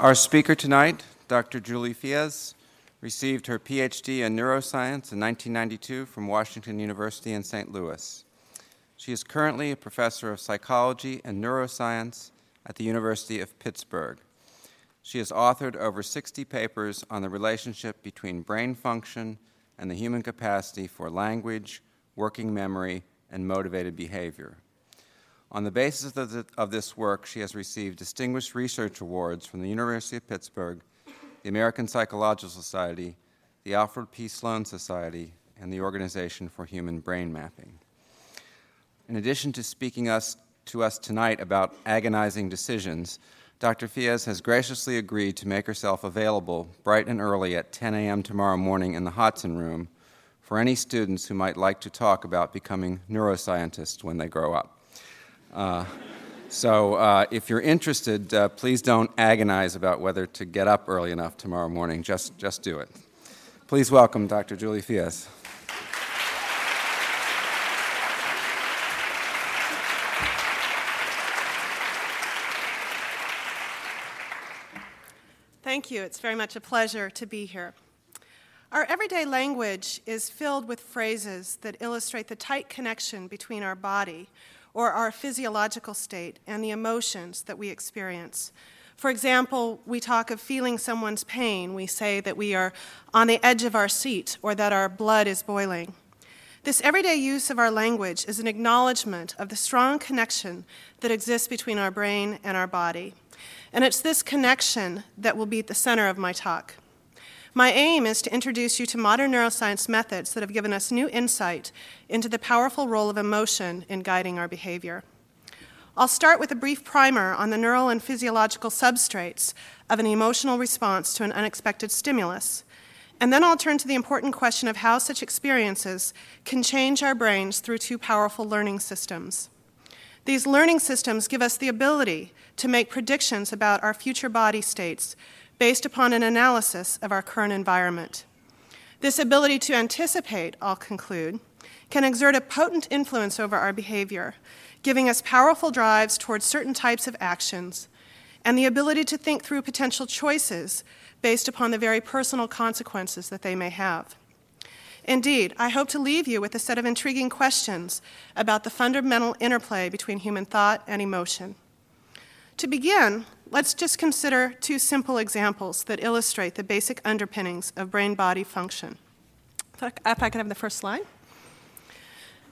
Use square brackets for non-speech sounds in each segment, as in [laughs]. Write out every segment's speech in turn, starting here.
Our speaker tonight, Dr. Julie Fiez, received her PhD in neuroscience in 1992 from Washington University in St. Louis. She is currently a professor of psychology and neuroscience at the University of Pittsburgh. She has authored over 60 papers on the relationship between brain function and the human capacity for language, working memory, and motivated behavior. On the basis of, the, of, this work, she has received distinguished research awards from the University of Pittsburgh, the American Psychological Society, the Alfred P. Sloan Society, and the Organization for Human Brain Mapping. In addition to speaking us, to us tonight about agonizing decisions, Dr. Fiez has graciously agreed to make herself available bright and early at 10 a.m. tomorrow morning in the Hodson Room for any students who might like to talk about becoming neuroscientists when they grow up. Uh, so uh, if you're interested, uh, please don't agonize about whether to get up early enough tomorrow morning. Just, just do it. Please welcome Dr. Julie Fiez. Thank you. It's very much a pleasure to be here. Our everyday language is filled with phrases that illustrate the tight connection between our body, or our physiological state and the emotions that we experience. For example, we talk of feeling someone's pain. We say that we are on the edge of our seat or that our blood is boiling. This everyday use of our language is an acknowledgement of the strong connection that exists between our brain and our body. And it's this connection that will be at the center of my talk. My aim is to introduce you to modern neuroscience methods that have given us new insight into the powerful role of emotion in guiding our behavior. I'll start with a brief primer on the neural and physiological substrates of an emotional response to an unexpected stimulus. And then I'll turn to the important question of how such experiences can change our brains through two powerful learning systems. These learning systems give us the ability to make predictions about our future body states based upon an analysis of our current environment. This ability to anticipate, I'll conclude, can exert a potent influence over our behavior, giving us powerful drives towards certain types of actions, and the ability to think through potential choices based upon the very personal consequences that they may have. Indeed, I hope to leave you with a set of intriguing questions about the fundamental interplay between human thought and emotion. To begin, let's just consider two simple examples that illustrate the basic underpinnings of brain body function. If I could have the first slide.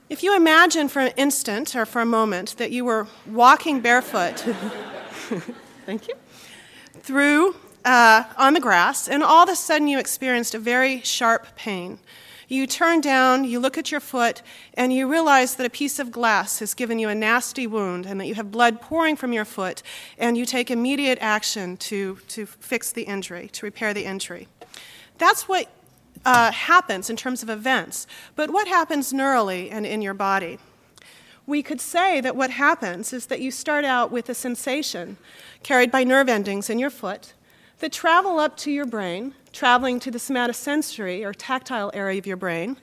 If you imagine for an instant or for a moment that you were walking barefoot, [laughs] thank you, through uh, on the grass, and all of a sudden you experienced a very sharp pain. You turn down, you look at your foot, and you realize that a piece of glass has given you a nasty wound and that you have blood pouring from your foot, and you take immediate action to, to fix the injury, to repair the injury. That's what uh, happens in terms of events, but what happens neurally and in your body? We could say that what happens is that you start out with a sensation carried by nerve endings in your foot that travel up to your brain, traveling to the somatosensory or tactile area of your brain,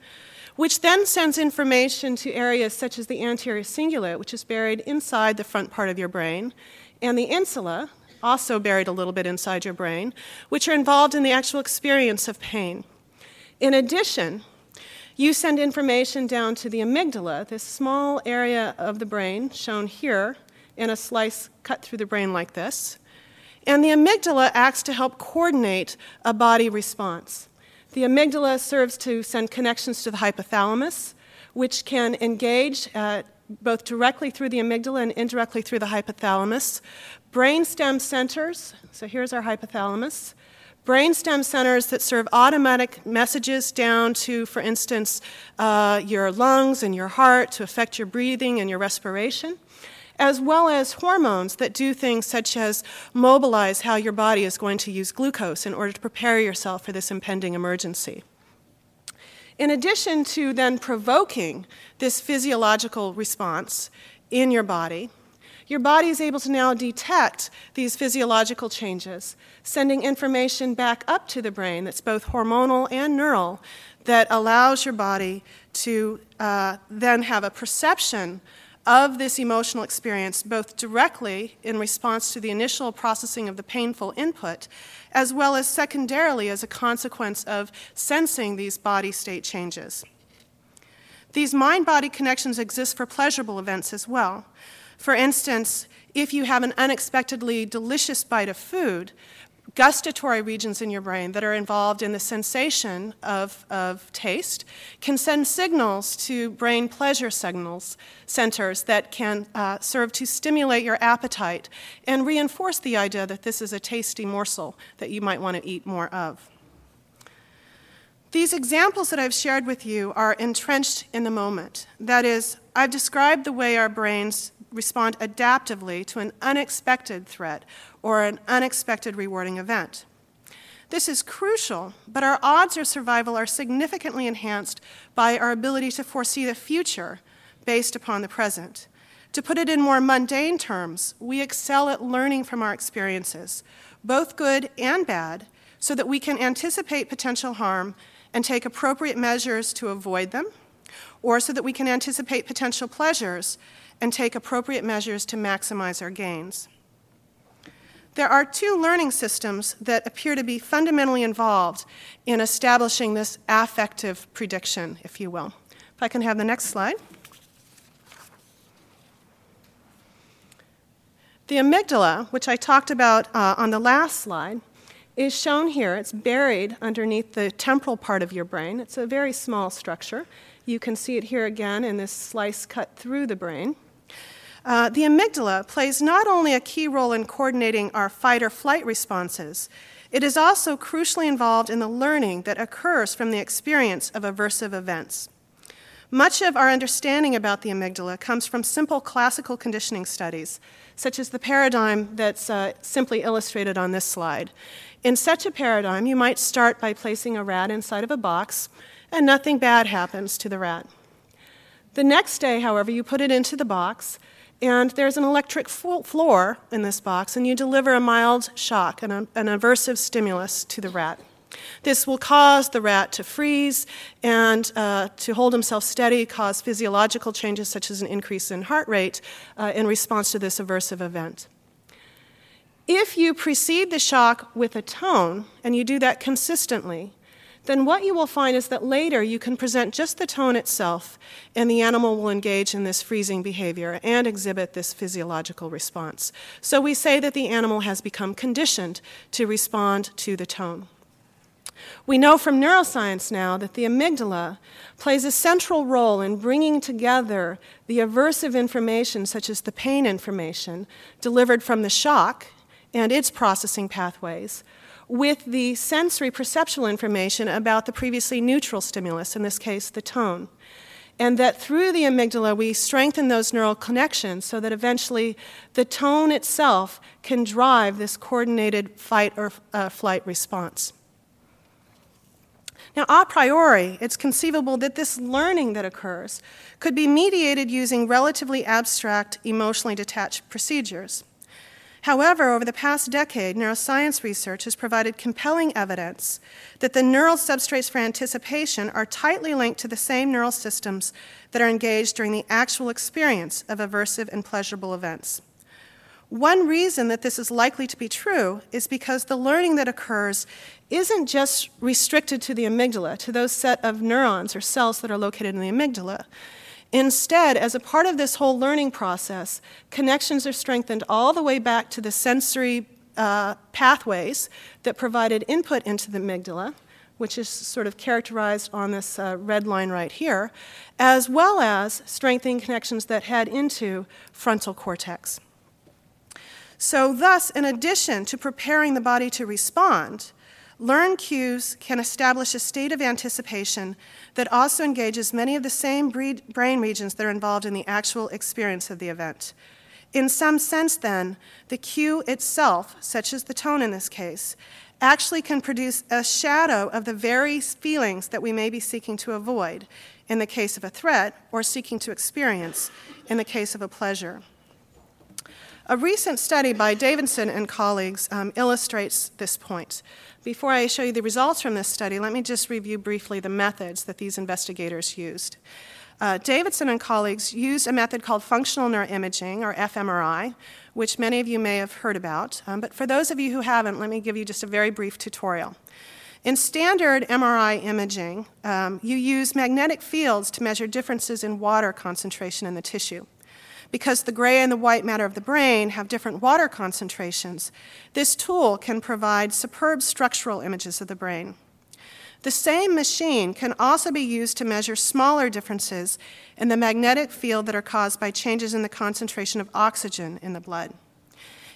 which then sends information to areas such as the anterior cingulate, which is buried inside the front part of your brain, and the insula, also buried a little bit inside your brain, which are involved in the actual experience of pain. In addition, you send information down to the amygdala, this small area of the brain shown here in a slice cut through the brain like this, and the amygdala acts to help coordinate a body response. The amygdala serves to send connections to the hypothalamus, which can engage uh, both directly through the amygdala and indirectly through the hypothalamus. Brainstem centers, so here's our hypothalamus. Brainstem centers that serve automatic messages down to, for instance, uh, your lungs and your heart to affect your breathing and your respiration as well as hormones that do things such as mobilize how your body is going to use glucose in order to prepare yourself for this impending emergency. In addition to then provoking this physiological response in your body, your body is able to now detect these physiological changes, sending information back up to the brain that's both hormonal and neural that allows your body to uh, then have a perception of this emotional experience, both directly in response to the initial processing of the painful input, as well as secondarily as a consequence of sensing these body state changes. These mind body connections exist for pleasurable events as well. For instance, if you have an unexpectedly delicious bite of food, gustatory regions in your brain that are involved in the sensation of, of taste can send signals to brain pleasure signals centers that can uh, serve to stimulate your appetite and reinforce the idea that this is a tasty morsel that you might want to eat more of. These examples that I've shared with you are entrenched in the moment. That is, I've described the way our brains respond adaptively to an unexpected threat or an unexpected rewarding event. This is crucial, but our odds of survival are significantly enhanced by our ability to foresee the future based upon the present. To put it in more mundane terms, we excel at learning from our experiences, both good and bad, so that we can anticipate potential harm and take appropriate measures to avoid them, or so that we can anticipate potential pleasures and take appropriate measures to maximize our gains. There are two learning systems that appear to be fundamentally involved in establishing this affective prediction, if you will. If I can have the next slide. The amygdala, which I talked about uh, on the last slide, is shown here. It's buried underneath the temporal part of your brain. It's a very small structure. You can see it here again in this slice cut through the brain. Uh, the amygdala plays not only a key role in coordinating our fight or flight responses, it is also crucially involved in the learning that occurs from the experience of aversive events. Much of our understanding about the amygdala comes from simple classical conditioning studies, such as the paradigm that's uh, simply illustrated on this slide. In such a paradigm, you might start by placing a rat inside of a box, and nothing bad happens to the rat. The next day, however, you put it into the box, and there's an electric floor in this box, and you deliver a mild shock, an, an aversive stimulus to the rat. This will cause the rat to freeze and uh, to hold himself steady, cause physiological changes such as an increase in heart rate uh, in response to this aversive event. If you precede the shock with a tone, and you do that consistently, then what you will find is that later you can present just the tone itself, and the animal will engage in this freezing behavior and exhibit this physiological response. So we say that the animal has become conditioned to respond to the tone. We know from neuroscience now that the amygdala plays a central role in bringing together the aversive information, such as the pain information, delivered from the shock and its processing pathways, with the sensory perceptual information about the previously neutral stimulus, in this case, the tone. And that through the amygdala, we strengthen those neural connections so that eventually the tone itself can drive this coordinated fight or uh, flight response. Now, a priori, it's conceivable that this learning that occurs could be mediated using relatively abstract, emotionally detached procedures. However, over the past decade, neuroscience research has provided compelling evidence that the neural substrates for anticipation are tightly linked to the same neural systems that are engaged during the actual experience of aversive and pleasurable events. One reason that this is likely to be true is because the learning that occurs isn't just restricted to the amygdala, to those set of neurons or cells that are located in the amygdala. Instead, as a part of this whole learning process, connections are strengthened all the way back to the sensory uh, pathways that provided input into the amygdala, which is sort of characterized on this uh, red line right here, as well as strengthening connections that head into frontal cortex. So, thus, in addition to preparing the body to respond, Learned cues can establish a state of anticipation that also engages many of the same brain regions that are involved in the actual experience of the event. In some sense, then, the cue itself, such as the tone in this case, actually can produce a shadow of the very feelings that we may be seeking to avoid in the case of a threat or seeking to experience in the case of a pleasure. A recent study by Davidson and colleagues um, illustrates this point. Before I show you the results from this study, let me just review briefly the methods that these investigators used. Uh, Davidson and colleagues used a method called functional neuroimaging, or fMRI, which many of you may have heard about. Um, but for those of you who haven't, let me give you just a very brief tutorial. In standard MRI imaging, um, you use magnetic fields to measure differences in water concentration in the tissue. Because the gray and the white matter of the brain have different water concentrations, this tool can provide superb structural images of the brain. The same machine can also be used to measure smaller differences in the magnetic field that are caused by changes in the concentration of oxygen in the blood.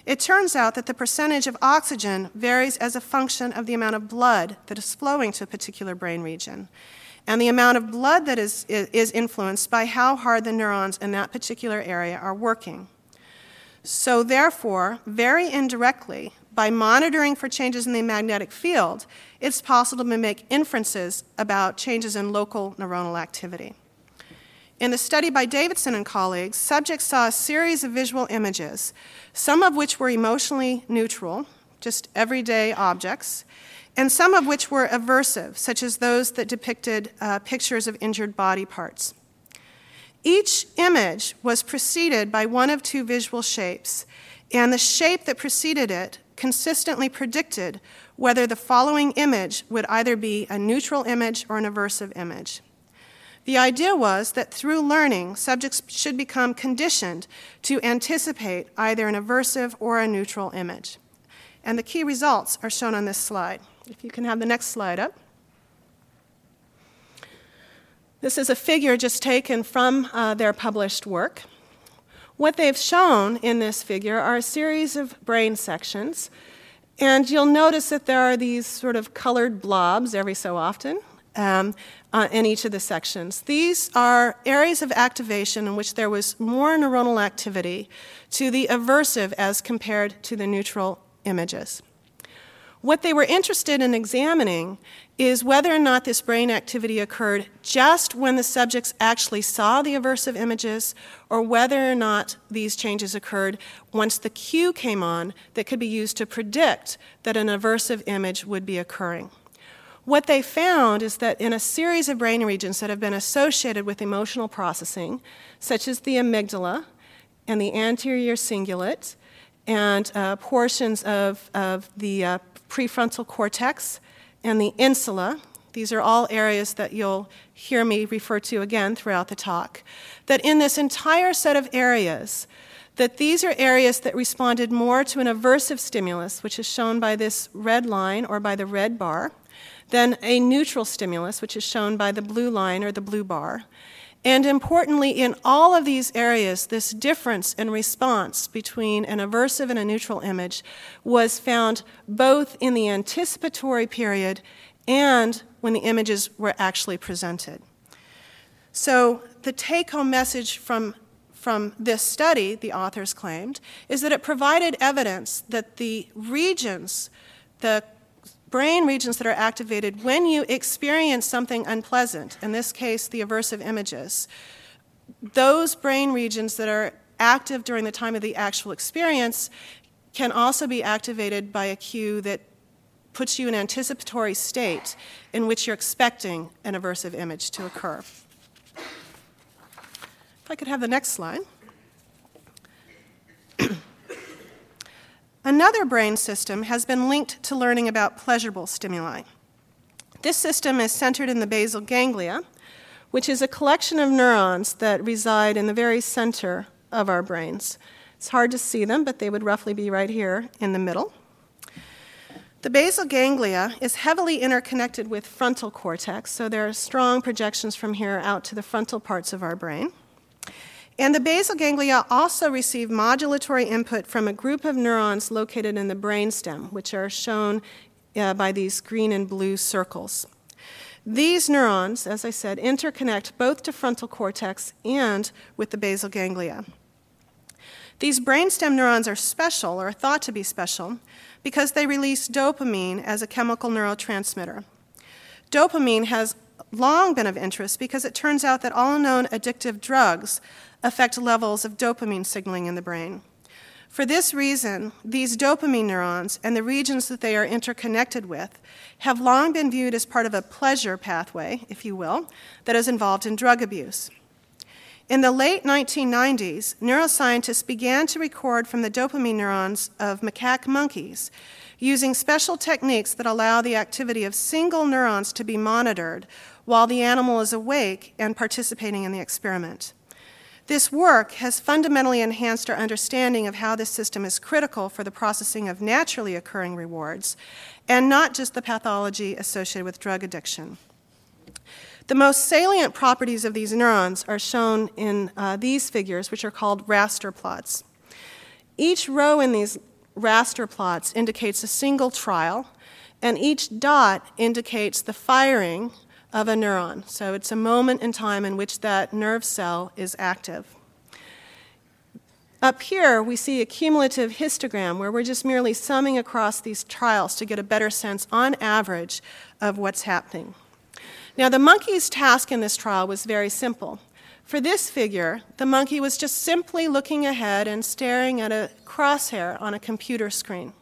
It turns out that the percentage of oxygen varies as a function of the amount of blood that is flowing to a particular brain region. And the amount of blood that is, is influenced by how hard the neurons in that particular area are working. So, therefore, very indirectly, by monitoring for changes in the magnetic field, it's possible to make inferences about changes in local neuronal activity. In the study by Davidson and colleagues, subjects saw a series of visual images, some of which were emotionally neutral, just everyday objects, and some of which were aversive, such as those that depicted uh, pictures of injured body parts. Each image was preceded by one of two visual shapes, and the shape that preceded it consistently predicted whether the following image would either be a neutral image or an aversive image. The idea was that through learning, subjects should become conditioned to anticipate either an aversive or a neutral image. And the key results are shown on this slide. If you can have the next slide up. This is a figure just taken from uh, their published work. What they've shown in this figure are a series of brain sections, and you'll notice that there are these sort of colored blobs every so often um, uh, in each of the sections. These are areas of activation in which there was more neuronal activity to the aversive as compared to the neutral images. What they were interested in examining is whether or not this brain activity occurred just when the subjects actually saw the aversive images, or whether or not these changes occurred once the cue came on that could be used to predict that an aversive image would be occurring. What they found is that in a series of brain regions that have been associated with emotional processing, such as the amygdala and the anterior cingulate, and uh, portions of, of the uh, prefrontal cortex, and the insula. These are all areas that you'll hear me refer to again throughout the talk. That in this entire set of areas, that these are areas that responded more to an aversive stimulus, which is shown by this red line or by the red bar, than a neutral stimulus, which is shown by the blue line or the blue bar. And importantly, in all of these areas, this difference in response between an aversive and a neutral image was found both in the anticipatory period and when the images were actually presented. So, the take home message from, from this study, the authors claimed, is that it provided evidence that the regions, the brain regions that are activated when you experience something unpleasant, in this case, the aversive images, those brain regions that are active during the time of the actual experience can also be activated by a cue that puts you in an anticipatory state in which you're expecting an aversive image to occur. If I could have the next slide. Another brain system has been linked to learning about pleasurable stimuli. This system is centered in the basal ganglia, which is a collection of neurons that reside in the very center of our brains. It's hard to see them, but they would roughly be right here in the middle. The basal ganglia is heavily interconnected with frontal cortex, so there are strong projections from here out to the frontal parts of our brain. And the basal ganglia also receive modulatory input from a group of neurons located in the brainstem, which are shown uh, by these green and blue circles. These neurons, as I said, interconnect both to frontal cortex and with the basal ganglia. These brainstem neurons are special, or thought to be special, because they release dopamine as a chemical neurotransmitter. Dopamine has long been of interest because it turns out that all known addictive drugs affect levels of dopamine signaling in the brain. For this reason, these dopamine neurons and the regions that they are interconnected with have long been viewed as part of a pleasure pathway, if you will, that is involved in drug abuse. In the late 1990s, neuroscientists began to record from the dopamine neurons of macaque monkeys using special techniques that allow the activity of single neurons to be monitored while the animal is awake and participating in the experiment. This work has fundamentally enhanced our understanding of how this system is critical for the processing of naturally occurring rewards and not just the pathology associated with drug addiction. The most salient properties of these neurons are shown in uh, these figures, which are called raster plots. Each row in these raster plots indicates a single trial, and each dot indicates the firing of a neuron. So it's a moment in time in which that nerve cell is active. Up here, we see a cumulative histogram where we're just merely summing across these trials to get a better sense, on average, of what's happening. Now, the monkey's task in this trial was very simple. For this figure, the monkey was just simply looking ahead and staring at a crosshair on a computer screen.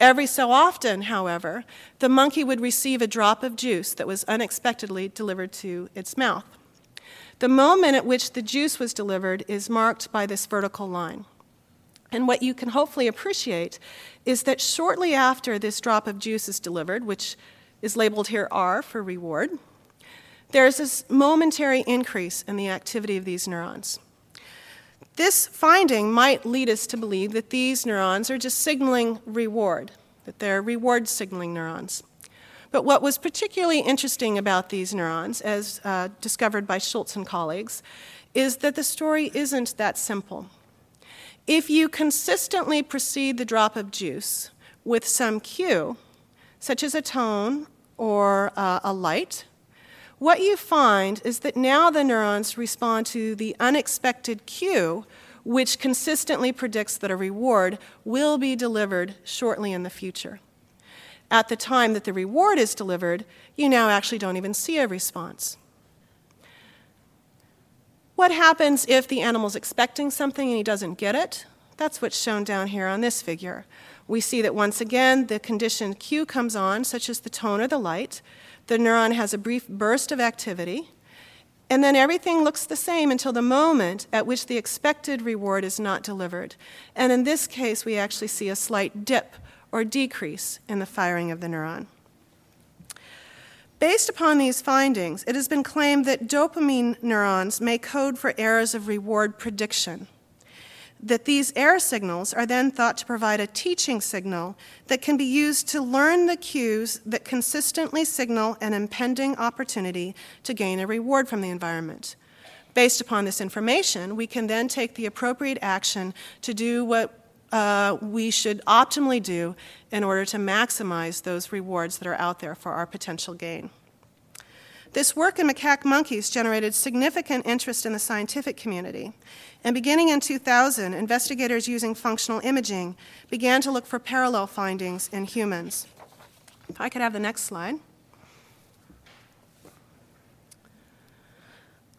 Every so often, however, the monkey would receive a drop of juice that was unexpectedly delivered to its mouth. The moment at which the juice was delivered is marked by this vertical line. And what you can hopefully appreciate is that shortly after this drop of juice is delivered, which is labeled here R for reward, there's this momentary increase in the activity of these neurons. This finding might lead us to believe that these neurons are just signaling reward, that they're reward signaling neurons. But what was particularly interesting about these neurons, as uh, discovered by Schultz and colleagues, is that the story isn't that simple. If you consistently precede the drop of juice with some cue, such as a tone or uh, a light, what you find is that now the neurons respond to the unexpected cue, which consistently predicts that a reward will be delivered shortly in the future. At the time that the reward is delivered, you now actually don't even see a response. What happens if the animal's expecting something and he doesn't get it? That's what's shown down here on this figure. We see that once again the conditioned cue comes on, such as the tone or the light, the neuron has a brief burst of activity, and then everything looks the same until the moment at which the expected reward is not delivered. And in this case, we actually see a slight dip or decrease in the firing of the neuron. Based upon these findings, it has been claimed that dopamine neurons may code for errors of reward prediction that these error signals are then thought to provide a teaching signal that can be used to learn the cues that consistently signal an impending opportunity to gain a reward from the environment. Based upon this information, we can then take the appropriate action to do what uh, we should optimally do in order to maximize those rewards that are out there for our potential gain. This work in macaque monkeys generated significant interest in the scientific community. And beginning in 2000, investigators using functional imaging began to look for parallel findings in humans. If I could have the next slide.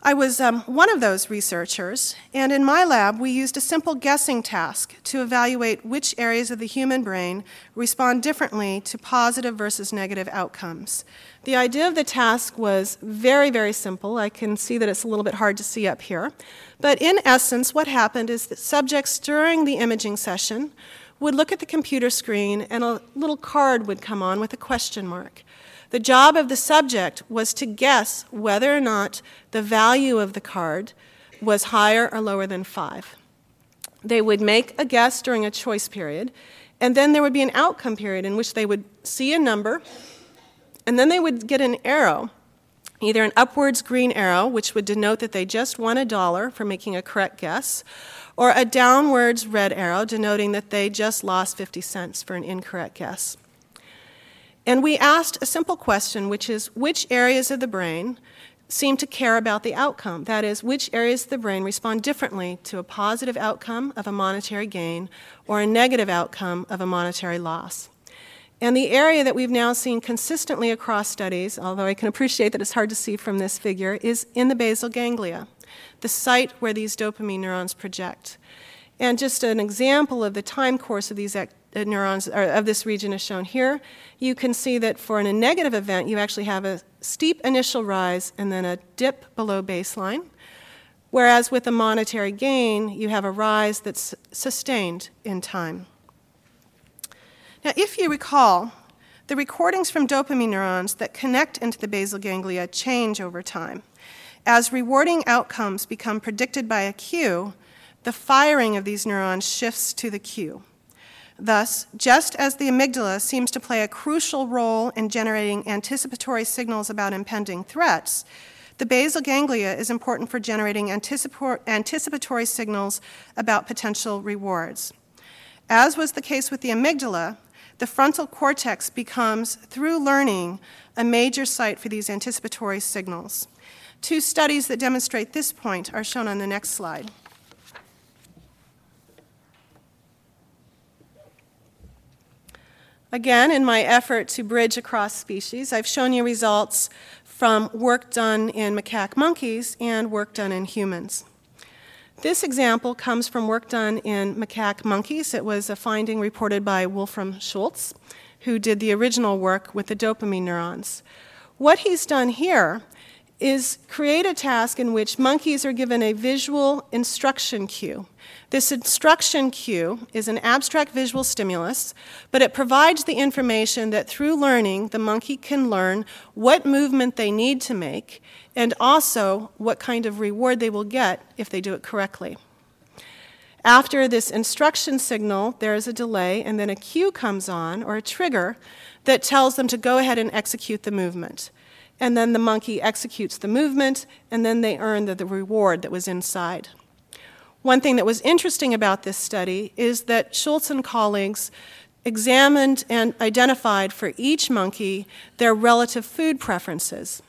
I was um, one of those researchers, and in my lab, we used a simple guessing task to evaluate which areas of the human brain respond differently to positive versus negative outcomes. The idea of the task was very, very simple. I can see that it's a little bit hard to see up here. But in essence, what happened is that subjects during the imaging session would look at the computer screen, and a little card would come on with a question mark. The job of the subject was to guess whether or not the value of the card was higher or lower than five. They would make a guess during a choice period, and then there would be an outcome period in which they would see a number, and then they would get an arrow, either an upwards green arrow, which would denote that they just won a dollar for making a correct guess, or a downwards red arrow, denoting that they just lost 50 cents for an incorrect guess. And we asked a simple question, which is which areas of the brain seem to care about the outcome? That is, which areas of the brain respond differently to a positive outcome of a monetary gain or a negative outcome of a monetary loss? And the area that we've now seen consistently across studies, although I can appreciate that it's hard to see from this figure, is in the basal ganglia, the site where these dopamine neurons project. And just an example of the time course of these neurons of this region is shown here. You can see that for a negative event, you actually have a steep initial rise and then a dip below baseline. whereas with a monetary gain, you have a rise that's sustained in time. Now, if you recall, the recordings from dopamine neurons that connect into the basal ganglia change over time. As rewarding outcomes become predicted by a cue, the firing of these neurons shifts to the cue. Thus, just as the amygdala seems to play a crucial role in generating anticipatory signals about impending threats, the basal ganglia is important for generating anticipatory signals about potential rewards. As was the case with the amygdala, the frontal cortex becomes, through learning, a major site for these anticipatory signals. Two studies that demonstrate this point are shown on the next slide. Again, in my effort to bridge across species, I've shown you results from work done in macaque monkeys and work done in humans. This example comes from work done in macaque monkeys. It was a finding reported by Wolfram Schultz, who did the original work with the dopamine neurons. What he's done here is create a task in which monkeys are given a visual instruction cue. This instruction cue is an abstract visual stimulus, but it provides the information that through learning, the monkey can learn what movement they need to make and also what kind of reward they will get if they do it correctly. After this instruction signal, there is a delay, and then a cue comes on, or a trigger, that tells them to go ahead and execute the movement and then the monkey executes the movement, and then they earn the, the reward that was inside. One thing that was interesting about this study is that Schultz and colleagues examined and identified for each monkey their relative food preferences.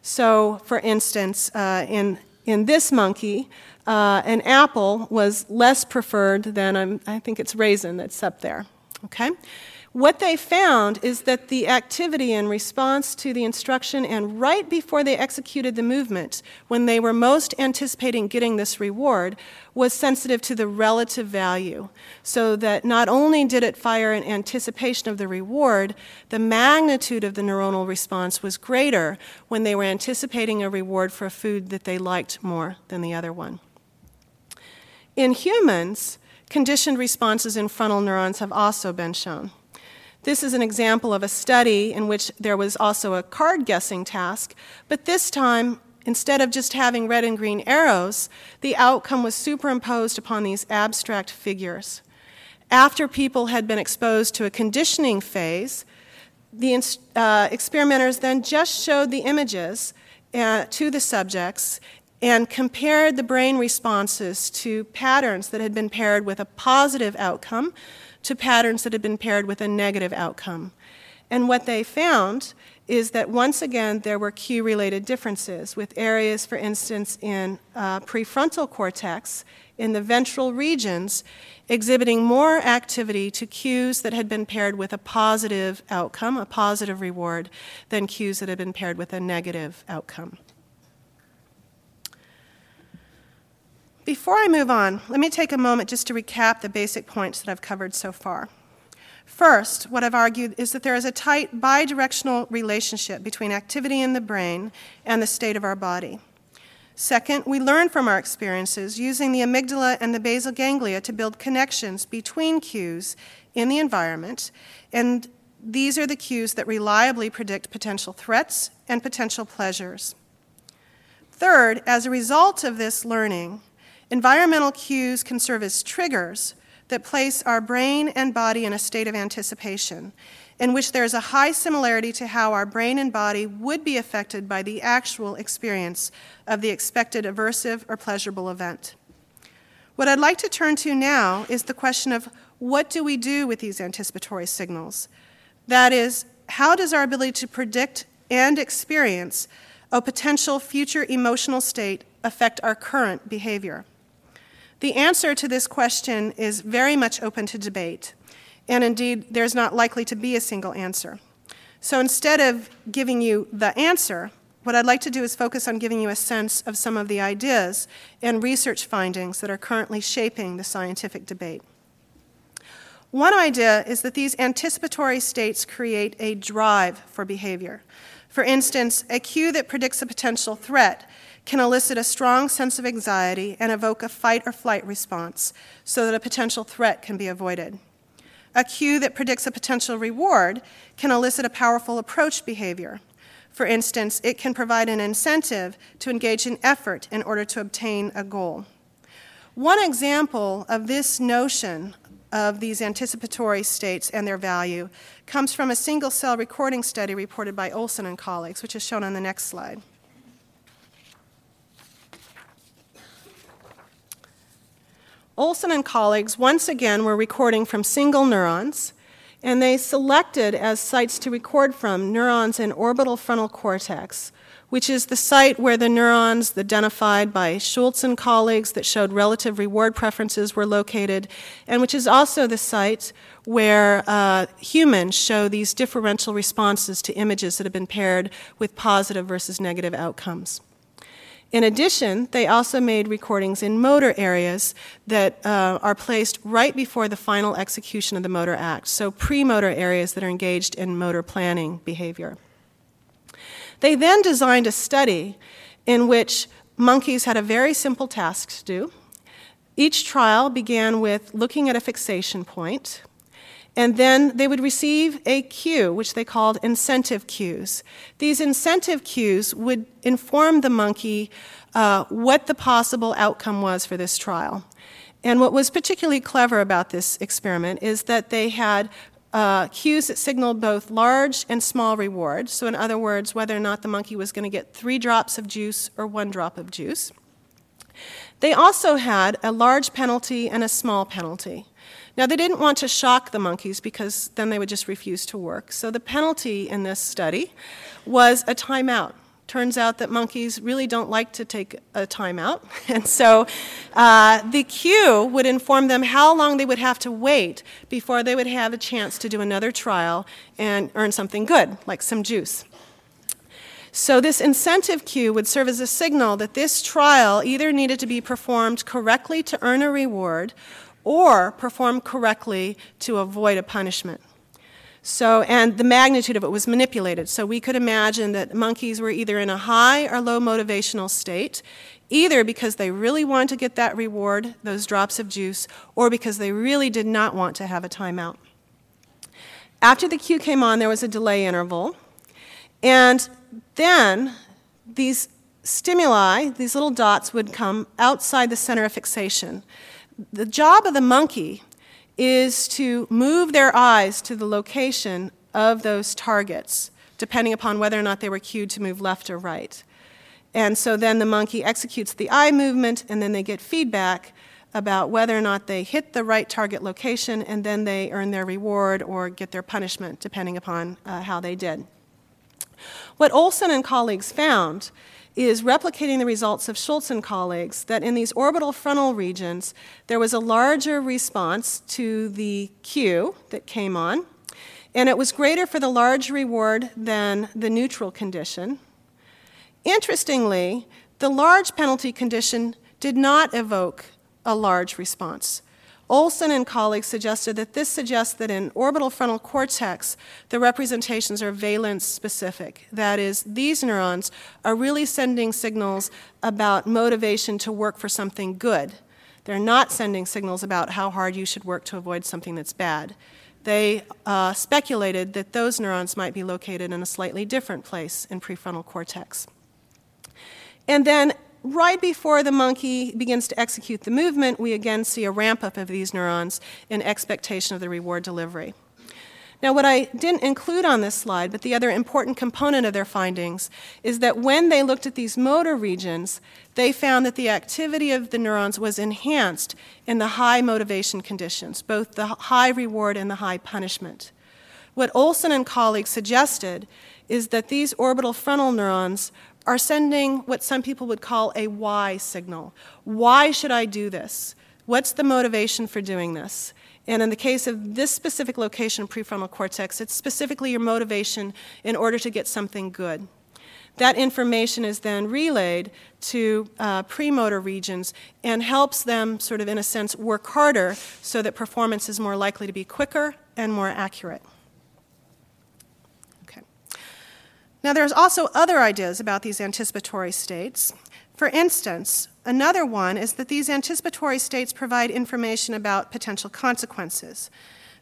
So, for instance, uh, in, in this monkey, uh, an apple was less preferred than, um, I think it's raisin that's up there. Okay? What they found is that the activity in response to the instruction and right before they executed the movement, when they were most anticipating getting this reward, was sensitive to the relative value. So that not only did it fire in anticipation of the reward, the magnitude of the neuronal response was greater when they were anticipating a reward for a food that they liked more than the other one. In humans, conditioned responses in frontal neurons have also been shown. This is an example of a study in which there was also a card guessing task, but this time, instead of just having red and green arrows, the outcome was superimposed upon these abstract figures. After people had been exposed to a conditioning phase, the uh, experimenters then just showed the images uh, to the subjects and compared the brain responses to patterns that had been paired with a positive outcome to patterns that had been paired with a negative outcome. And what they found is that once again there were cue related differences, with areas, for instance, in uh, prefrontal cortex, in the ventral regions, exhibiting more activity to cues that had been paired with a positive outcome, a positive reward, than cues that had been paired with a negative outcome. Before I move on, let me take a moment just to recap the basic points that I've covered so far. First, what I've argued is that there is a tight bidirectional relationship between activity in the brain and the state of our body. Second, we learn from our experiences using the amygdala and the basal ganglia to build connections between cues in the environment, and these are the cues that reliably predict potential threats and potential pleasures. Third, as a result of this learning, Environmental cues can serve as triggers that place our brain and body in a state of anticipation, in which there is a high similarity to how our brain and body would be affected by the actual experience of the expected aversive or pleasurable event. What I'd like to turn to now is the question of what do we do with these anticipatory signals? That is, how does our ability to predict and experience a potential future emotional state affect our current behavior? The answer to this question is very much open to debate, and indeed, there's not likely to be a single answer. So instead of giving you the answer, what I'd like to do is focus on giving you a sense of some of the ideas and research findings that are currently shaping the scientific debate. One idea is that these anticipatory states create a drive for behavior. For instance, a cue that predicts a potential threat can elicit a strong sense of anxiety and evoke a fight or flight response so that a potential threat can be avoided. A cue that predicts a potential reward can elicit a powerful approach behavior. For instance, it can provide an incentive to engage in effort in order to obtain a goal. One example of this notion of these anticipatory states and their value comes from a single cell recording study reported by Olson and colleagues, which is shown on the next slide. Olson and colleagues once again were recording from single neurons, and they selected as sites to record from neurons in orbital frontal cortex, which is the site where the neurons identified by Schultz and colleagues that showed relative reward preferences were located, and which is also the site where uh, humans show these differential responses to images that have been paired with positive versus negative outcomes. In addition, they also made recordings in motor areas that uh, are placed right before the final execution of the motor act, so premotor areas that are engaged in motor planning behavior. They then designed a study in which monkeys had a very simple task to do. Each trial began with looking at a fixation point, and then they would receive a cue, which they called incentive cues. These incentive cues would inform the monkey uh, what the possible outcome was for this trial. And what was particularly clever about this experiment is that they had uh, cues that signaled both large and small rewards. So, in other words, whether or not the monkey was going to get three drops of juice or one drop of juice. They also had a large penalty and a small penalty. Now, they didn't want to shock the monkeys because then they would just refuse to work. So, the penalty in this study was a timeout. Turns out that monkeys really don't like to take a timeout. [laughs] And so uh, the cue would inform them how long they would have to wait before they would have a chance to do another trial and earn something good, like some juice. So, this incentive cue would serve as a signal that this trial either needed to be performed correctly to earn a reward or perform correctly to avoid a punishment. So, and the magnitude of it was manipulated. So we could imagine that monkeys were either in a high or low motivational state, either because they really wanted to get that reward, those drops of juice, or because they really did not want to have a timeout. After the cue came on, there was a delay interval. And then these stimuli, these little dots, would come outside the center of fixation. The job of the monkey is to move their eyes to the location of those targets, depending upon whether or not they were cued to move left or right. And so then the monkey executes the eye movement, and then they get feedback about whether or not they hit the right target location, and then they earn their reward or get their punishment, depending upon uh, how they did. What Olson and colleagues found is replicating the results of Schultz and colleagues that in these orbital frontal regions, there was a larger response to the cue that came on, and it was greater for the large reward than the neutral condition. Interestingly, the large penalty condition did not evoke a large response. Olson and colleagues suggested that this suggests that in orbital frontal cortex, the representations are valence specific. That is, these neurons are really sending signals about motivation to work for something good. They're not sending signals about how hard you should work to avoid something that's bad. They uh, speculated that those neurons might be located in a slightly different place in prefrontal cortex. And then right before the monkey begins to execute the movement, we again see a ramp up of these neurons in expectation of the reward delivery. Now, what I didn't include on this slide, but the other important component of their findings, is that when they looked at these motor regions, they found that the activity of the neurons was enhanced in the high motivation conditions, both the high reward and the high punishment. What Olson and colleagues suggested is that these orbital frontal neurons are sending what some people would call a why signal. Why should I do this? What's the motivation for doing this? And in the case of this specific location, prefrontal cortex, it's specifically your motivation in order to get something good. That information is then relayed to uh, premotor regions and helps them, sort of in a sense, work harder so that performance is more likely to be quicker and more accurate. Now, there's also other ideas about these anticipatory states. For instance, another one is that these anticipatory states provide information about potential consequences.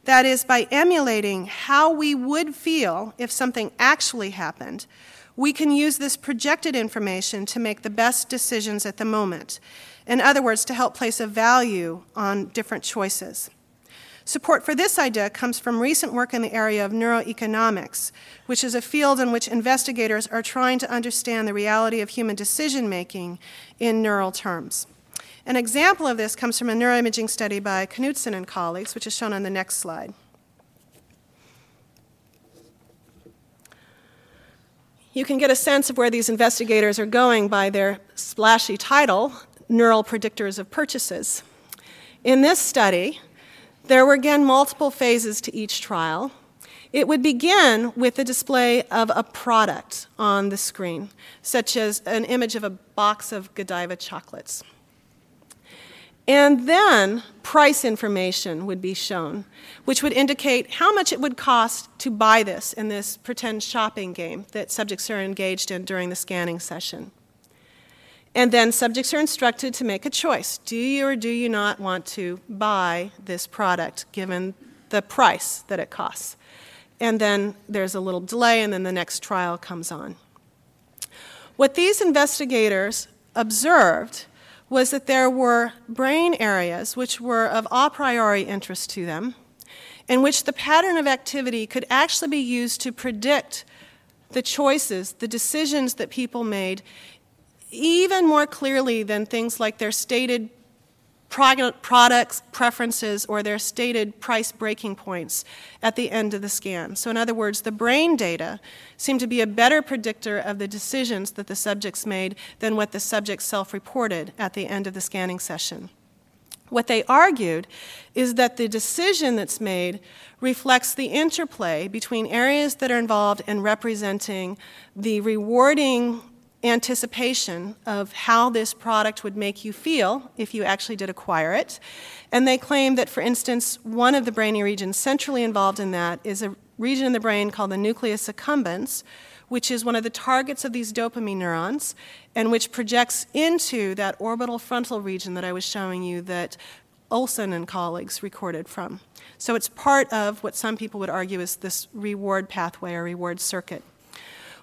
That is, by emulating how we would feel if something actually happened, we can use this projected information to make the best decisions at the moment. In other words, to help place a value on different choices. Support for this idea comes from recent work in the area of neuroeconomics, which is a field in which investigators are trying to understand the reality of human decision making in neural terms. An example of this comes from a neuroimaging study by Knutson and colleagues, which is shown on the next slide. You can get a sense of where these investigators are going by their splashy title, Neural Predictors of Purchases. In this study, there were again multiple phases to each trial. It would begin with the display of a product on the screen, such as an image of a box of Godiva chocolates. And then price information would be shown, which would indicate how much it would cost to buy this in this pretend shopping game that subjects are engaged in during the scanning session. And then subjects are instructed to make a choice. Do you or do you not want to buy this product given the price that it costs? And then there's a little delay, and then the next trial comes on. What these investigators observed was that there were brain areas which were of a priori interest to them, in which the pattern of activity could actually be used to predict the choices, the decisions that people made, even more clearly than things like their stated products, preferences, or their stated price breaking points at the end of the scan. So, in other words, the brain data seemed to be a better predictor of the decisions that the subjects made than what the subjects self reported at the end of the scanning session. What they argued is that the decision that's made reflects the interplay between areas that are involved in representing the rewarding anticipation of how this product would make you feel if you actually did acquire it. And they claim that, for instance, one of the brainy regions centrally involved in that is a region in the brain called the nucleus accumbens, which is one of the targets of these dopamine neurons and which projects into that orbital frontal region that I was showing you that Olson and colleagues recorded from. So it's part of what some people would argue is this reward pathway or reward circuit.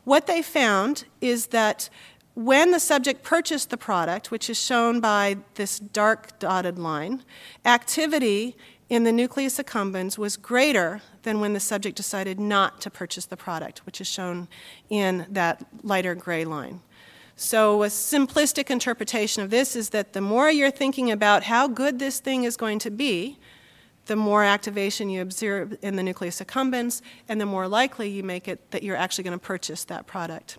What they found is that when the subject purchased the product, which is shown by this dark dotted line, activity in the nucleus accumbens was greater than when the subject decided not to purchase the product, which is shown in that lighter gray line. So, a simplistic interpretation of this is that the more you're thinking about how good this thing is going to be, the more activation you observe in the nucleus accumbens, and the more likely you make it that you're actually going to purchase that product.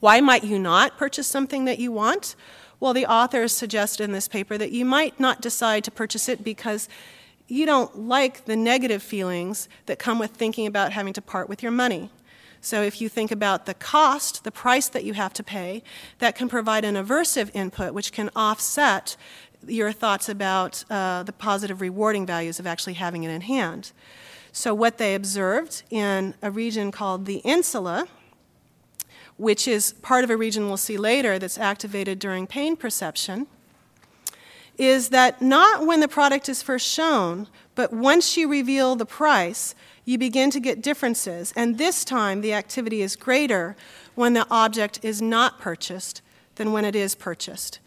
Why might you not purchase something that you want? Well, the authors suggest in this paper that you might not decide to purchase it because you don't like the negative feelings that come with thinking about having to part with your money. So, if you think about the cost, the price that you have to pay, that can provide an aversive input which can offset your thoughts about uh, the positive rewarding values of actually having it in hand. So, what they observed in a region called the insula, which is part of a region we'll see later that's activated during pain perception, is that not when the product is first shown, but once you reveal the price, you begin to get differences. And this time, the activity is greater when the object is not purchased than when it is purchased.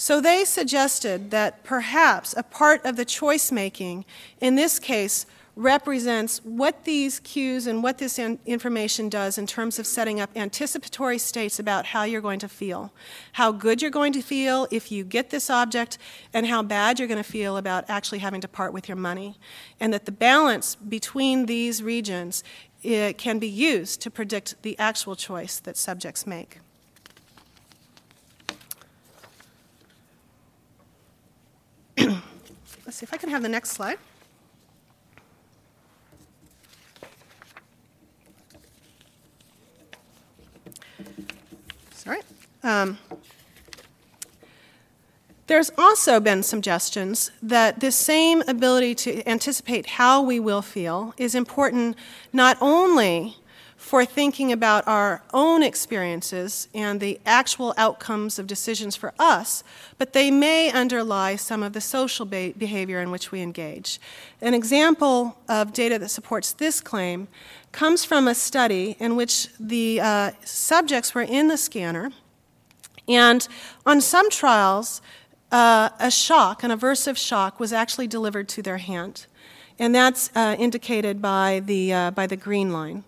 So they suggested that perhaps a part of the choice making, in this case, represents what these cues and what this information does in terms of setting up anticipatory states about how you're going to feel. How good you're going to feel if you get this object, and how bad you're going to feel about actually having to part with your money. And that the balance between these regions eh, can be used to predict the actual choice that subjects make. [coughs] Let's see if I can have the next slide. Sorry. Um, there's also been suggestions that this same ability to anticipate how we will feel is important not only for thinking about our own experiences and the actual outcomes of decisions for us, but they may underlie some of the social be- behavior in which we engage. An example of data that supports this claim comes from a study in which the uh, subjects were in the scanner, and on some trials, uh, a shock, an aversive shock, was actually delivered to their hand. And that's uh, indicated by the, uh, by the green line.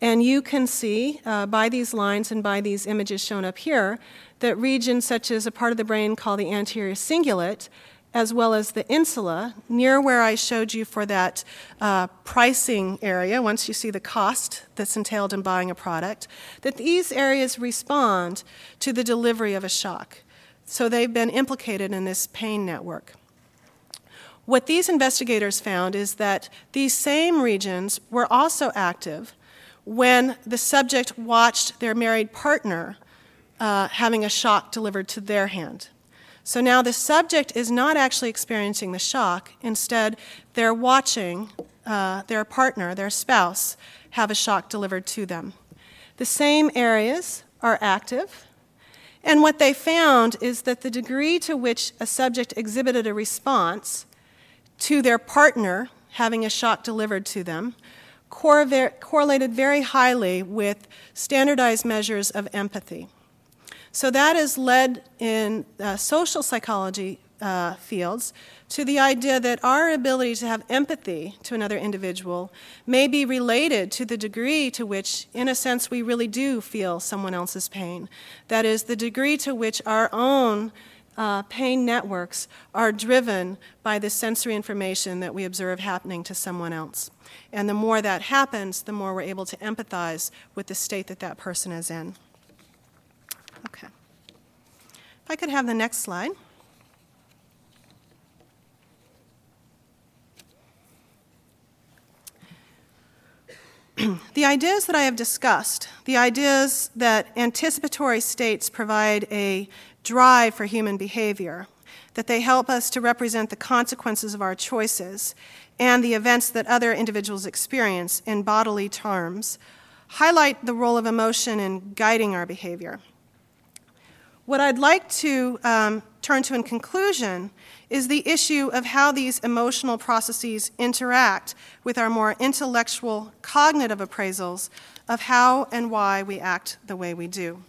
And you can see uh, by these lines and by these images shown up here that regions such as a part of the brain called the anterior cingulate, as well as the insula, near where I showed you for that uh, pricing area, once you see the cost that's entailed in buying a product, that these areas respond to the delivery of a shock. So they've been implicated in this pain network. What these investigators found is that these same regions were also active when the subject watched their married partner uh, having a shock delivered to their hand. So now the subject is not actually experiencing the shock. Instead, they're watching uh, their partner, their spouse, have a shock delivered to them. The same areas are active. And what they found is that the degree to which a subject exhibited a response to their partner having a shock delivered to them correlated very highly with standardized measures of empathy. So that has led in uh, social psychology uh, fields to the idea that our ability to have empathy to another individual may be related to the degree to which, in a sense, we really do feel someone else's pain. That is, the degree to which our own uh, pain networks are driven by the sensory information that we observe happening to someone else. And the more that happens, the more we're able to empathize with the state that that person is in. Okay. If I could have the next slide. the ideas that I have discussed, the ideas that anticipatory states provide a drive for human behavior, that they help us to represent the consequences of our choices and the events that other individuals experience in bodily terms, highlight the role of emotion in guiding our behavior. What I'd like to um, turn to in conclusion is the issue of how these emotional processes interact with our more intellectual, cognitive appraisals of how and why we act the way we do.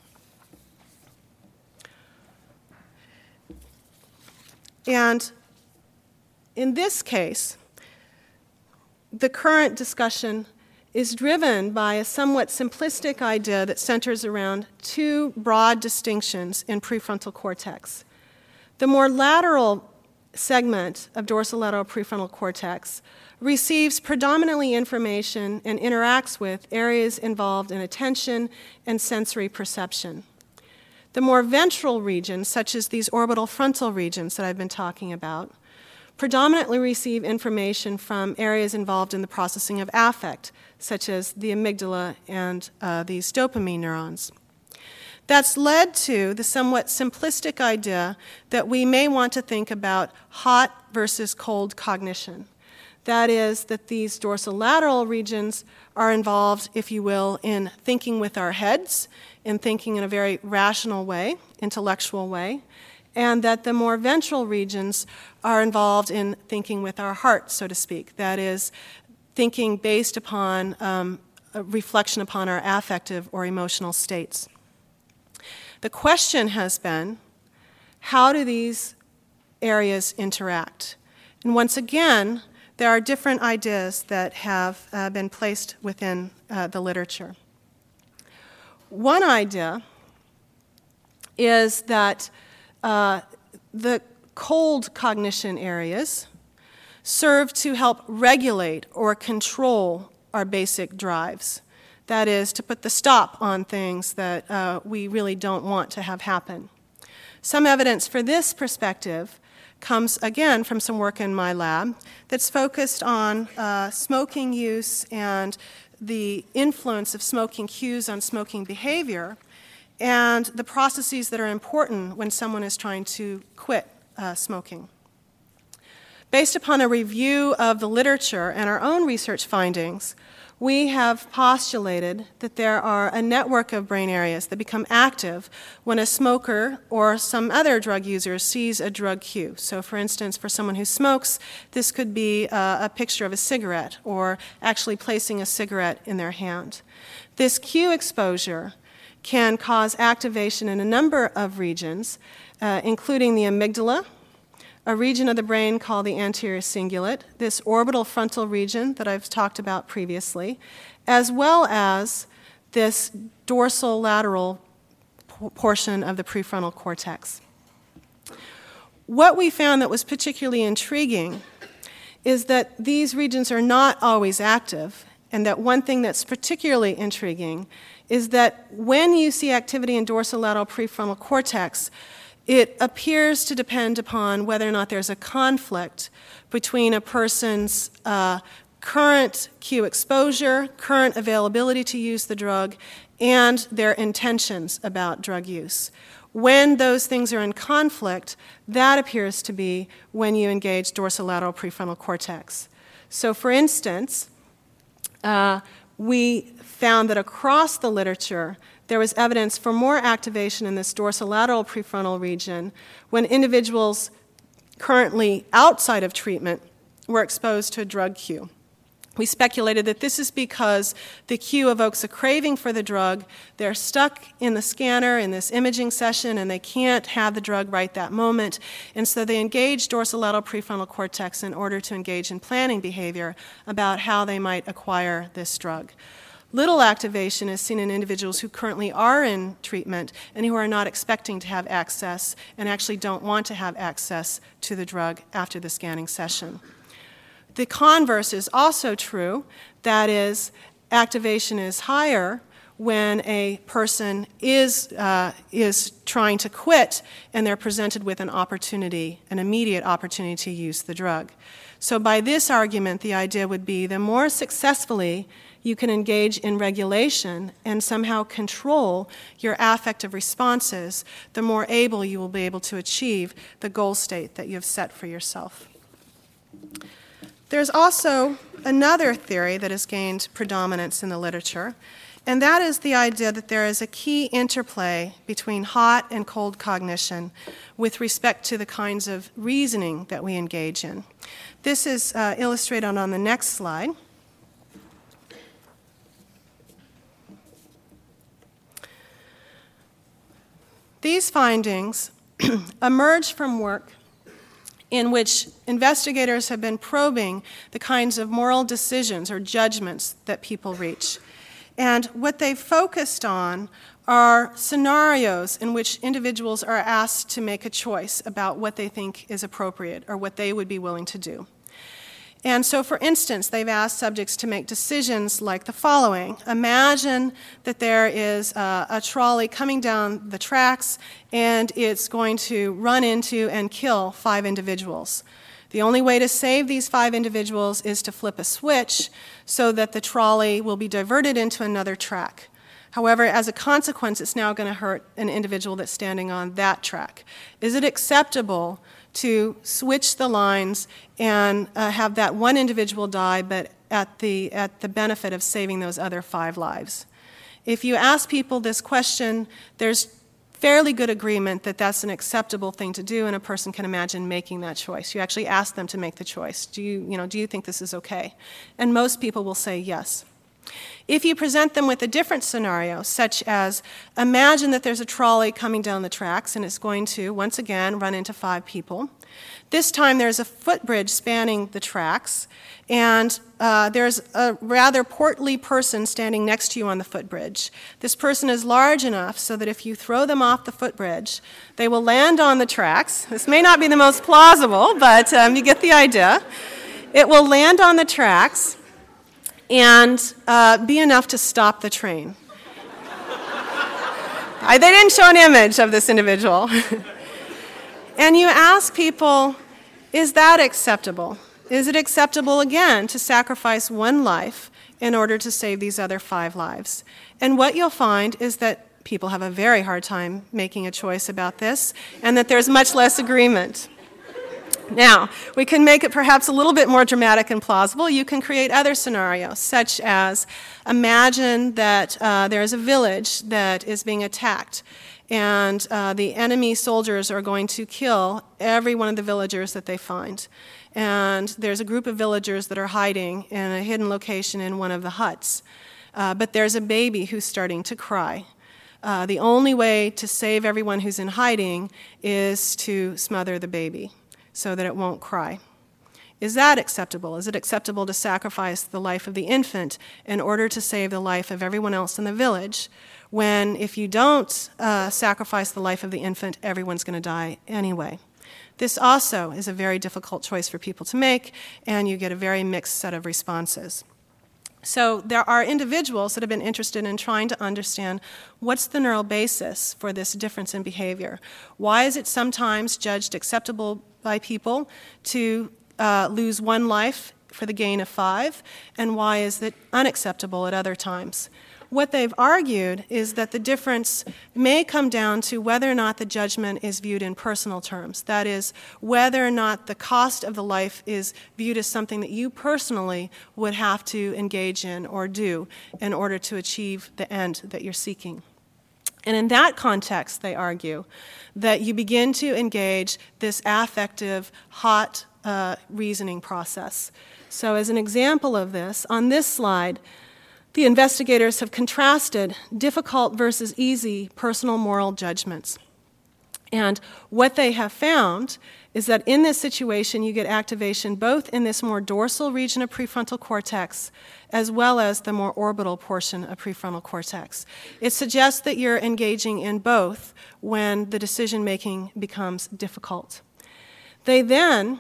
And in this case, the current discussion is driven by a somewhat simplistic idea that centers around two broad distinctions in prefrontal cortex. The more lateral segment of dorsolateral prefrontal cortex receives predominantly information and interacts with areas involved in attention and sensory perception. The more ventral regions, such as these orbital frontal regions that I've been talking about, predominantly receive information from areas involved in the processing of affect, such as the amygdala and uh, these dopamine neurons. That's led to the somewhat simplistic idea that we may want to think about hot versus cold cognition. That is, that these dorsolateral regions are involved, if you will, in thinking with our heads, in thinking in a very rational way, intellectual way, and that the more ventral regions are involved in thinking with our heart, so to speak. That is, thinking based upon um, reflection upon our affective or emotional states. The question has been how do these areas interact? And once again, there are different ideas that have uh, been placed within uh, the literature. One idea is that uh, the cold cognition areas serve to help regulate or control our basic drives. That is, to put the stop on things that uh, we really don't want to have happen. Some evidence for this perspective comes again from some work in my lab that's focused on uh, smoking use and the influence of smoking cues on smoking behavior and the processes that are important when someone is trying to quit uh, smoking. Based upon a review of the literature and our own research findings, we have postulated that there are a network of brain areas that become active when a smoker or some other drug user sees a drug cue. So, for instance, for someone who smokes, this could be a, a picture of a cigarette or actually placing a cigarette in their hand. This cue exposure can cause activation in a number of regions, uh, including the amygdala, a region of the brain called the anterior cingulate, this orbital frontal region that I've talked about previously, as well as this dorsal lateral portion of the prefrontal cortex. What we found that was particularly intriguing is that these regions are not always active, and that one thing that's particularly intriguing is that when you see activity in dorsolateral prefrontal cortex, it appears to depend upon whether or not there's a conflict between a person's uh, current cue exposure, current availability to use the drug, and their intentions about drug use. When those things are in conflict, that appears to be when you engage dorsolateral prefrontal cortex. So, for instance, uh, we found that across the literature, there was evidence for more activation in this dorsolateral prefrontal region when individuals currently outside of treatment were exposed to a drug cue. We speculated that this is because the cue evokes a craving for the drug. They're stuck in the scanner in this imaging session and they can't have the drug right that moment. And so they engage dorsolateral prefrontal cortex in order to engage in planning behavior about how they might acquire this drug. Little activation is seen in individuals who currently are in treatment and who are not expecting to have access and actually don't want to have access to the drug after the scanning session. The converse is also true that is, activation is higher when a person is, uh, is trying to quit and they're presented with an opportunity, an immediate opportunity to use the drug. So, by this argument, the idea would be the more successfully you can engage in regulation and somehow control your affective responses, the more able you will be able to achieve the goal state that you have set for yourself. There's also another theory that has gained predominance in the literature, and that is the idea that there is a key interplay between hot and cold cognition with respect to the kinds of reasoning that we engage in. This is uh, illustrated on the next slide. These findings [clears throat] emerge from work in which investigators have been probing the kinds of moral decisions or judgments that people reach. And what they've focused on are scenarios in which individuals are asked to make a choice about what they think is appropriate or what they would be willing to do. And so, for instance, they've asked subjects to make decisions like the following Imagine that there is a, a, trolley coming down the tracks and it's going to run into and kill five individuals. The only way to save these five individuals is to flip a switch so that the trolley will be diverted into another track. However, as a consequence, it's now going to hurt an individual that's standing on that track. Is it acceptable to switch the lines and uh, have that one individual die, but at the, at the benefit of saving those other five lives. If you ask people this question, there's fairly good agreement that that's an acceptable thing to do and a person can imagine making that choice. You actually ask them to make the choice. Do you, you know, do you think this is okay? And most people will say yes. If you present them with a different scenario, such as imagine that there's a trolley coming down the tracks and it's going to, once again, run into five people. This time there's a footbridge spanning the tracks, and uh, there's a rather portly person standing next to you on the footbridge. This person is large enough so that if you throw them off the footbridge, they will land on the tracks. This may not be the most plausible, but um, you get the idea. It will land on the tracks and uh, be enough to stop the train. I, they didn't show an image of this individual. [laughs] and you ask people, is that acceptable? Is it acceptable again to sacrifice one life in order to save these other five lives? And what you'll find is that people have a very hard time making a choice about this, and that there's much less agreement. Now, we can make it perhaps a little bit more dramatic and plausible. You can create other scenarios, such as imagine that uh, there is a village that is being attacked, and uh, the enemy soldiers are going to kill every one of the villagers that they find. And there's a group of villagers that are hiding in a hidden location in one of the huts. Uh, but there's a baby who's starting to cry. Uh, the only way to save everyone who's in hiding is to smother the baby so that it won't cry. Is that acceptable? Is it acceptable to sacrifice the life of the infant in order to save the life of everyone else in the village? When, if you don't uh, sacrifice the life of the infant, everyone's going to die anyway. This also is a very difficult choice for people to make, and you get a very mixed set of responses. So, there are individuals that have been interested in trying to understand what's the neural basis for this difference in behavior. Why is it sometimes judged acceptable by people to uh, lose one life for the gain of five, and why is it unacceptable at other times? What they've argued is that the difference may come down to whether or not the judgment is viewed in personal terms. That is, whether or not the cost of the life is viewed as something that you personally would have to engage in or do in order to achieve the end that you're seeking. And in that context, they argue that you begin to engage this affective, hot uh, reasoning process. So, as an example of this, on this slide, the investigators have contrasted difficult versus easy personal moral judgments. And what they have found is that in this situation, you get activation both in this more dorsal region of prefrontal cortex as well as the more orbital portion of prefrontal cortex. It suggests that you're engaging in both when the decision making becomes difficult. They then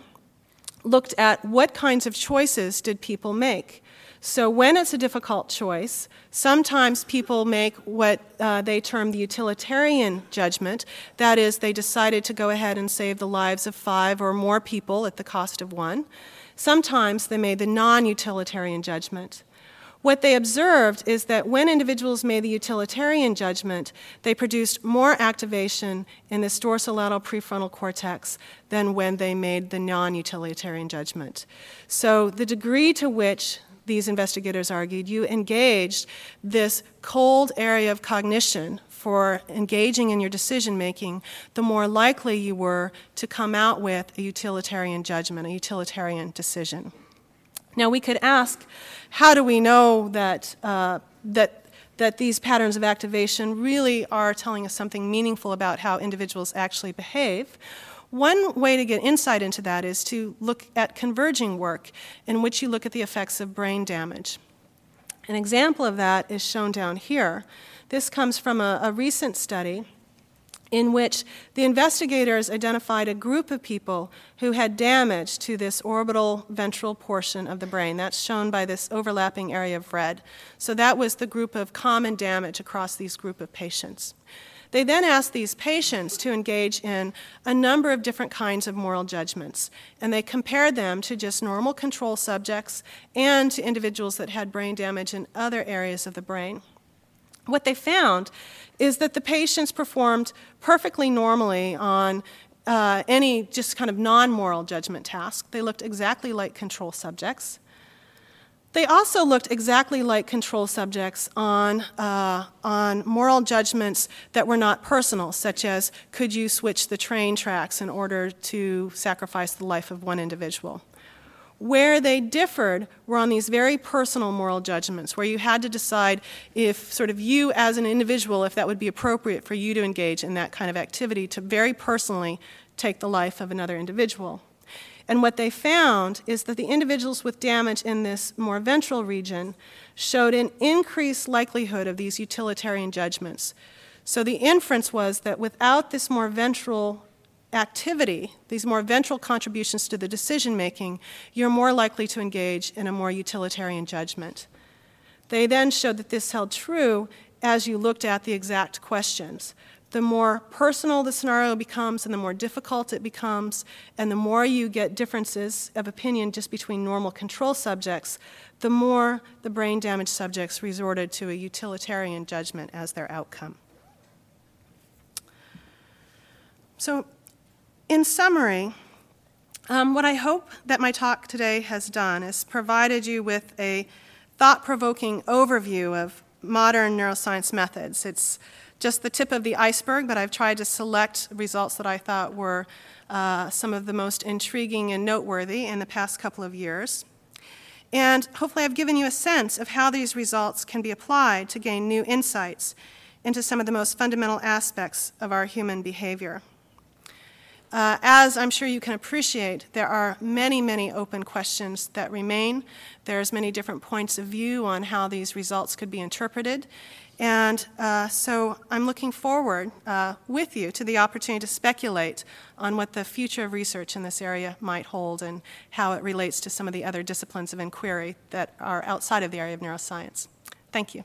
looked at what kinds of choices did people make. So, when it's a difficult choice, sometimes people make what uh, they term the utilitarian judgment. That is, they decided to go ahead and save the lives of five or more people at the cost of one. Sometimes they made the non utilitarian judgment. What they observed is that when individuals made the utilitarian judgment, they produced more activation in this dorsolateral prefrontal cortex than when they made the non utilitarian judgment. So, the degree to which these investigators argued, you engaged this cold area of cognition for engaging in your decision making, the more likely you were to come out with a utilitarian judgment, a utilitarian decision. Now, we could ask how do we know that, uh, that, that these patterns of activation really are telling us something meaningful about how individuals actually behave? One way to get insight into that is to look at converging work in which you look at the effects of brain damage. An example of that is shown down here. This comes from a, a recent study in which the investigators identified a group of people who had damage to this orbital ventral portion of the brain. That's shown by this overlapping area of red. So that was the group of common damage across these group of patients. They then asked these patients to engage in a number of different kinds of moral judgments, and they compared them to just normal control subjects and to individuals that had brain damage in other areas of the brain. What they found is that the patients performed perfectly normally on uh, any just kind of non moral judgment task. They looked exactly like control subjects. They also looked exactly like control subjects on, uh, on moral judgments that were not personal, such as could you switch the train tracks in order to sacrifice the life of one individual. Where they differed were on these very personal moral judgments, where you had to decide if, sort of, you as an individual, if that would be appropriate for you to engage in that kind of activity to very personally take the life of another individual. And what they found is that the individuals with damage in this more ventral region showed an increased likelihood of these utilitarian judgments. So the inference was that without this more ventral activity, these more ventral contributions to the decision making, you're more likely to engage in a more utilitarian judgment. They then showed that this held true as you looked at the exact questions the more personal the scenario becomes and the more difficult it becomes, and the more you get differences of opinion just between normal control subjects, the more the brain damaged subjects resorted to a utilitarian judgment as their outcome. So, in summary, Um, what I hope that my talk today has done is provided you with a thought provoking overview of modern neuroscience methods. It's just the tip of the iceberg, but I've tried to select results that I thought were uh, some of the most intriguing and noteworthy in the past couple of years. And hopefully, I've given you a sense of how these results can be applied to gain new insights into some of the most fundamental aspects of our human behavior. Uh, as I'm sure you can appreciate, there are many, many open questions that remain. There's many different points of view on how these results could be interpreted. And uh, so I'm looking forward uh, with you to the opportunity to speculate on what the future of research in this area might hold and how it relates to some of the other disciplines of inquiry that are outside of the area of neuroscience. Thank you.